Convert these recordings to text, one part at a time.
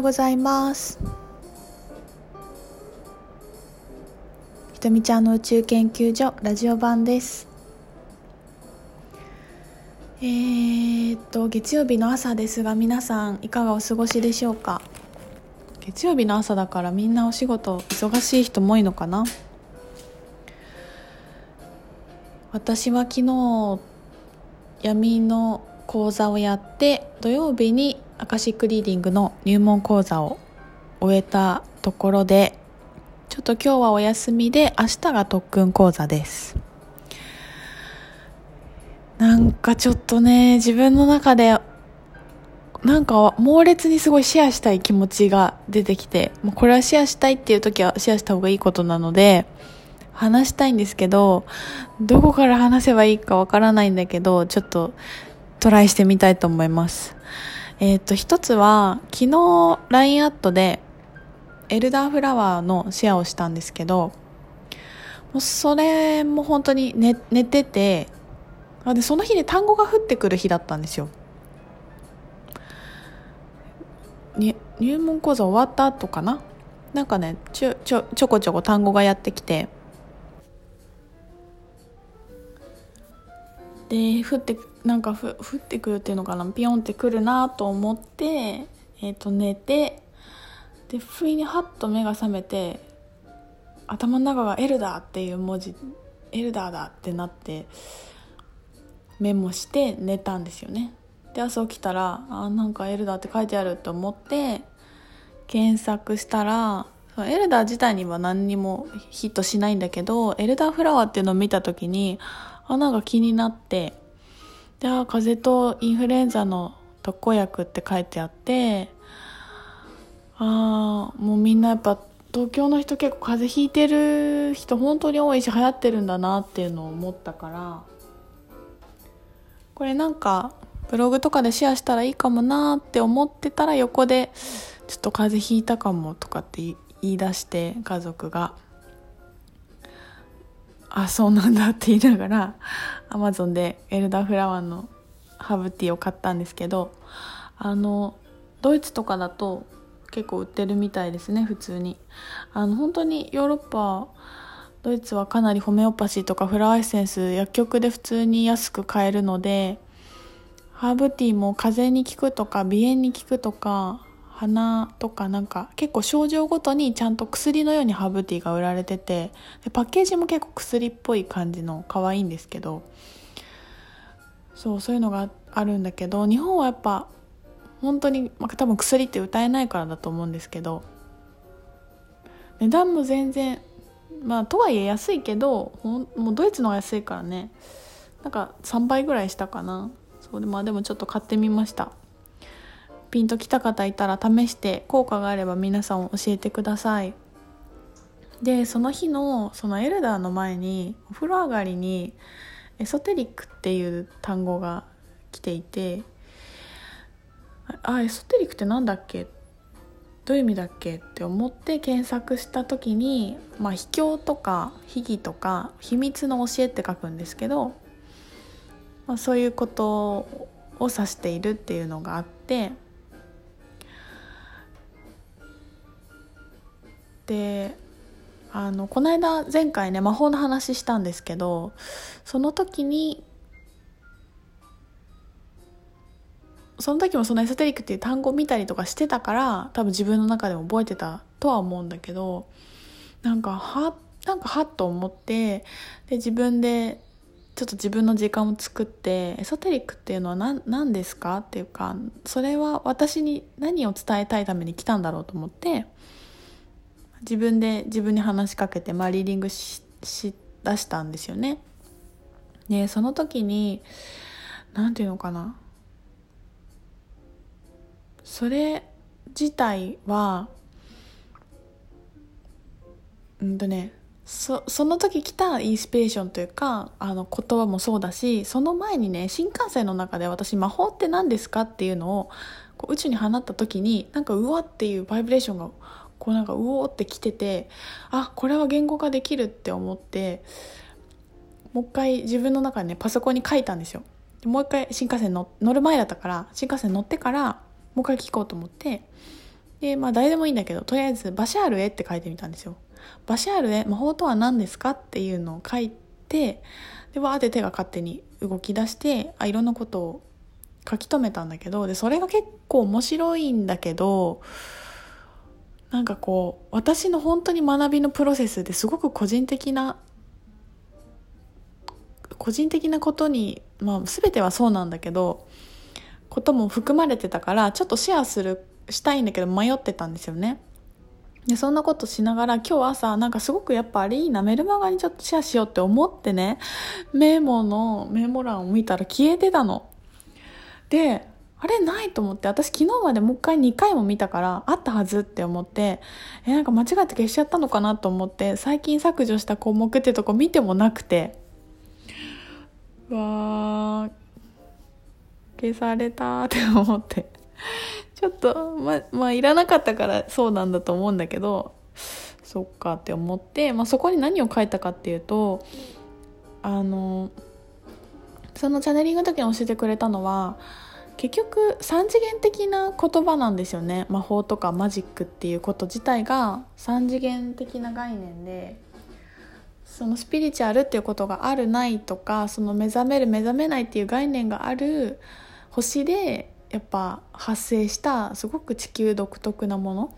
ようございます。ひとみちゃんの宇宙研究所ラジオ版です。えー、っと月曜日の朝ですが皆さんいかがお過ごしでしょうか？月曜日の朝だからみんなお仕事忙しい人も多いのかな？私は昨日闇の講座をやって土曜日にアカシックリーディングの入門講座を終えたところでちょっと今日はお休みで明日が特訓講座です。なんかちょっとね自分の中でなんか猛烈にすごいシェアしたい気持ちが出てきてもうこれはシェアしたいっていう時はシェアした方がいいことなので話したいんですけどどこから話せばいいかわからないんだけどちょっとトライしてみたいと思いますえっ、ー、と、一つは、昨日 LINE アットで、エルダーフラワーのシェアをしたんですけど、もうそれも本当に寝寝てて、あでその日で単語が降ってくる日だったんですよ。に入門講座終わった後かな？なんかねちょちょちょこちょこ単語がやってきてで降ってなんか降ってくるっていうのかな？ピヨンってくるなと思って、えー、と寝てで不意にハッと目が覚めて頭の中が「エルダー」っていう文字「エルダーだ」ってなってメモして寝たんですよね。で朝起きたらあなんか「エルダー」って書いてあると思って検索したらエルダー自体には何にもヒットしないんだけどエルダーフラワーっていうのを見た時にあなんか気になって。であ風邪とインフルエンザの特効薬って書いてあって。ああもうみんなやっぱ東京の人結構風邪ひいてる人本当に多いし流行ってるんだなっていうのを思ったから。これなんかブログとかでシェアしたらいいかもなって思ってたら横でちょっと風邪ひいたかもとかって言い出して家族が。あそうなんだって言いながらアマゾンでエルダーフラワーのハーブティーを買ったんですけどあのドイツとかだと結構売ってるみたいですね普通に。あの本当にヨーロッパドイツはかなりホメオパシーとかフラワーエッセンス薬局で普通に安く買えるのでハーブティーも風邪に効くとか鼻炎に効くとか鼻とかなんか結構症状ごとにちゃんと薬のようにハーブティーが売られててでパッケージも結構薬っぽい感じの可愛いんですけどそうそういうのがあるんだけど日本はやっぱ本当に、まあ、多分薬って歌えないからだと思うんですけど値段も全然まあとはいえ安いけどもうドイツの方が安いからね。なんか3倍ぐらいしたかな。そうで,、まあ、でもちょっと買ってみました。ピンときた方いたら試して効果があれば皆さん教えてください。でその日のそのエルダーの前にお風呂上がりにエソテリックっていう単語が来ていてあエソテリックって何だっけ？どういう意味だっけ？って思って検索した時に、まあ、秘境とか秘技とか秘密の教えって書くんですけど、まあ、そういうことを指しているっていうのがあってであのこの間前回ね魔法の話したんですけどその時にその時もそのエソテリックっていう単語を見たりとかしてたから多分自分の中でも覚えてたとは思うんだけどなんかはなんかはっと思ってで自分でちょっと自分の時間を作ってエソテリックっていうのは何何ですか？っていうかそれは私に何を伝えたいために来たんだろうと思って自分で自分に話しかけて、まあ、リーディングしし出したんですよね。でその時に何て言うのかなそれ自体はうんとねそその時来たインスピレーションというかあの言葉もそうだしその前にね新幹線の中で私魔法って何ですかっていうのをこう宇宙に放った時になんかうわっていうバイブレーションがこうなんかうおーってきててあこれは言語化できるって思ってもう一回自分の中でねパソコンに書いたんですよ。もう一回新幹線乗る前だったから新幹線乗ってからもう一回聞こうと思ってでまあ誰でもいいんだけどとりあえず「バシャールへ」って書いてみたんですよ。バシャールへ魔法とは何ですかっていうのを書いてでわーって手が勝手に動き出してあいろんなことを書き留めたんだけどでそれが結構面白いんだけどなんかこう私の本当に学びのプロセスですごく個人的な個人的なことに、まあ、全てはそうなんだけどことも含まれてたからちょっとシェアするしたいんだけど迷ってたんですよね。でそんなことしながら今日朝なんかすごくやっぱあれいいなメルマガにちょっとシェアしようって思ってねメモのメモ欄を見たら消えてたの。であれないと思って私昨日までもう一回2回も見たからあったはずって思ってえなんか間違って消しちゃったのかなと思って最近削除した項目ってとこ見てもなくて。わー消されたって思って。ちょっとままあいらなかったからそうなんだと思うんだけどそっかって思って、まあ、そこに何を書いたかっていうとあのそのチャネリングの時に教えてくれたのは結局3次元的な言葉なんですよね。魔法とかマジックっていうこと自体が3次元的な概念でそのスピリチュアルっていうことがあるないとかその目覚める目覚めないっていう概念がある星でやっぱ発生したすごく地球独特なもの。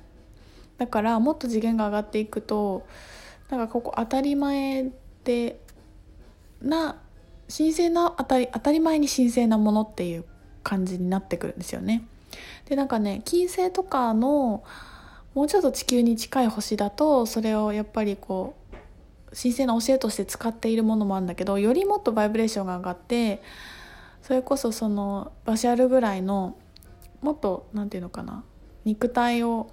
だからもっと次元が上がっていくとなんかここ当たり前でな神聖な当たり当たり前に神聖なものっていう感じになってくるんですよね。でなんかね金星とかのもうちょっと地球に近い星だとそれをやっぱりこう神聖な教えとして使っているものもあるんだけどよりもっとバイブレーションが上がってそれこそそのバシャルぐらいのもっと何て言うのかな肉体を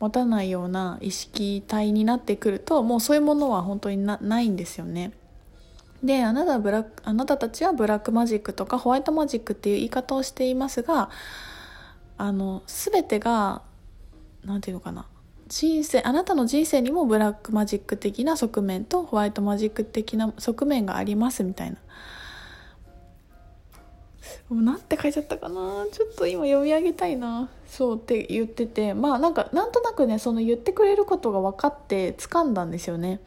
持たないような意識体になってくるともうそういうものは本当になないんですよね。であなたブラックあなたたちはブラックマジックとかホワイトマジックっていう言い方をしていますがあの全てが何て言うのかな。人生あなたの人生にもブラックマジック的な側面とホワイトマジック的な側面がありますみたいな。もうなんて書いちゃったかな。ちょっと今読み上げたいな。そうって言ってて。まあなんかなんとなくねその言ってくれることが分かって掴んだんですよね。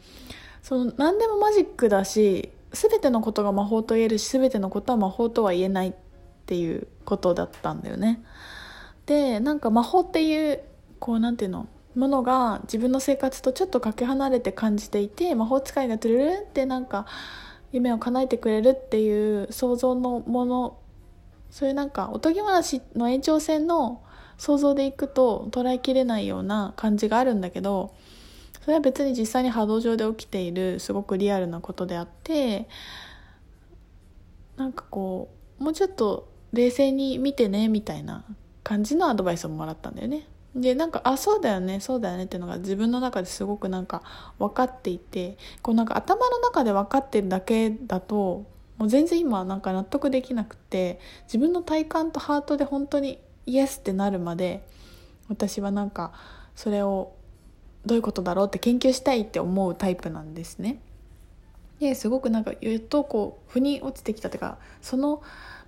その何でもマジックだし全てのことが魔法と言えるし全てのことは魔法とは言えないっていうことだったんだよね。でなんか魔法っていうこうなんていうのものが自分の生活とちょっとかけ離れて感じていて魔法使いがトゥルルンってなんか夢を叶えてくれるっていう想像のものそういうなんかおとぎ話の延長線の想像でいくと捉えきれないような感じがあるんだけどそれは別に実際に波動上で起きているすごくリアルなことであってなんかこうもうちょっと冷静に見てねみたいな感じのアドバイスをもらったんだよね。でなんかあそうだよねそうだよねっていうのが自分の中ですごくなんか分かっていてこうなんか頭の中で分かってるだけだともう全然今なんか納得できなくて自分の体感とハートで本当にイエスってなるまで私はなんかそれをどういうことだろうって研究したいって思うタイプなんですね。ですごくなんか言うとこう腑に落ちてきたというかその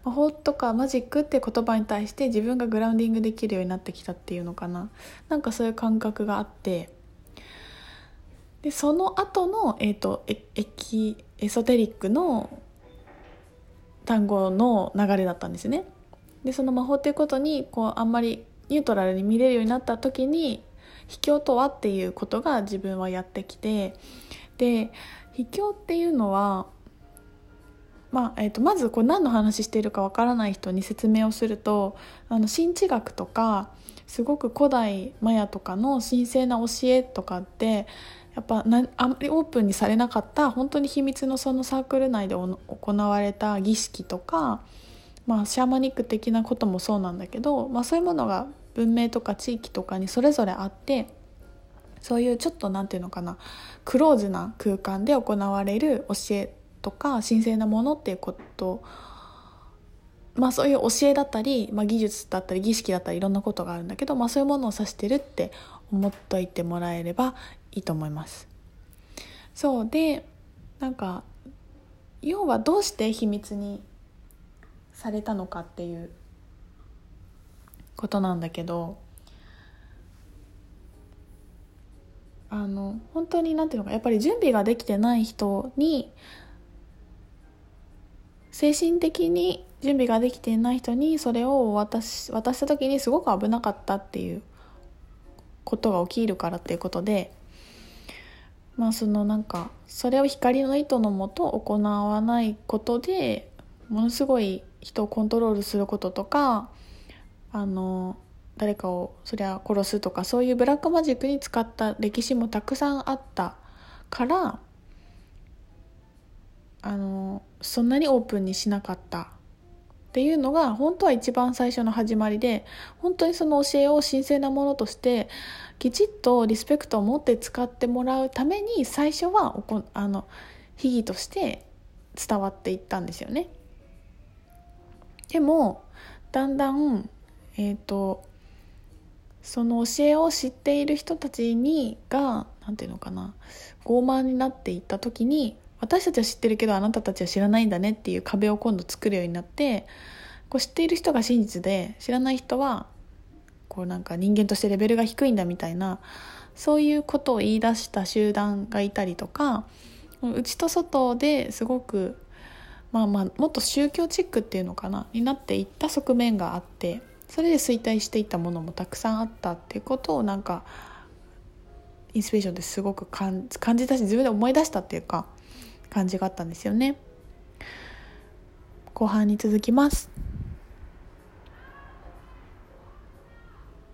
魔法とかマジックって言葉に対して自分がグラウンディングできるようになってきたっていうのかななんかそういう感覚があってでその後のえっ、ー、とエキエソテリックの単語の流れだったんですね。でその魔法っていうことにこうあんまりニュートラルに見れるようになった時に秘境とはっていうことが自分はやってきてで秘境っていうのは、まあえー、とまずこう何の話しているかわからない人に説明をするとあの神知学とかすごく古代マヤとかの神聖な教えとかってやっぱなあまりオープンにされなかった本当に秘密のそのサークル内で行われた儀式とか、まあ、シャーマニック的なこともそうなんだけど、まあ、そういうものが文明とか地域とかにそれぞれあってそういうちょっと何て言うのかなクローズな空間で行われる教えとか神聖なものっていうことまあそういう教えだったり、まあ、技術だったり儀式だったりいろんなことがあるんだけど、まあ、そういうものを指してるって思っといてもらえればいいと思います。そうでなんか要はどうして秘密にされたのかっていうことなんだけどあの本当になんていうのかやっぱり準備ができてない人に精神的に準備ができていない人にそれを渡し渡した時にすごく危なかったっていうことが起きるからっていうことでまあそのなんかそれを光の糸のもと行わないことでものすごい人をコントロールすることとかあの誰かをそりゃ殺すとかそういうブラックマジックに使った歴史もたくさんあったからあのそんなにオープンにしなかったっていうのが本当は一番最初の始まりで本当にその教えを神聖なものとしてきちっとリスペクトを持って使ってもらうために最初はおこあの秘儀として伝わっていったんですよね。でもだんだん、えーと、その教えを知っている人たちにが何て言うのかな傲慢になっていった時に私たちは知ってるけどあなたたちは知らないんだねっていう壁を今度作るようになってこう知っている人が真実で知らない人はこうなんか人間としてレベルが低いんだみたいなそういうことを言い出した集団がいたりとか内と外ですごくまあまあもっと宗教チックっていうのかなになっていった側面があってそれで衰退していったものもたくさんあったっていうことをなんかインスピレーションですごく感じたし自分で思い出したっていうか感じがあったんですよね。後半に続きます。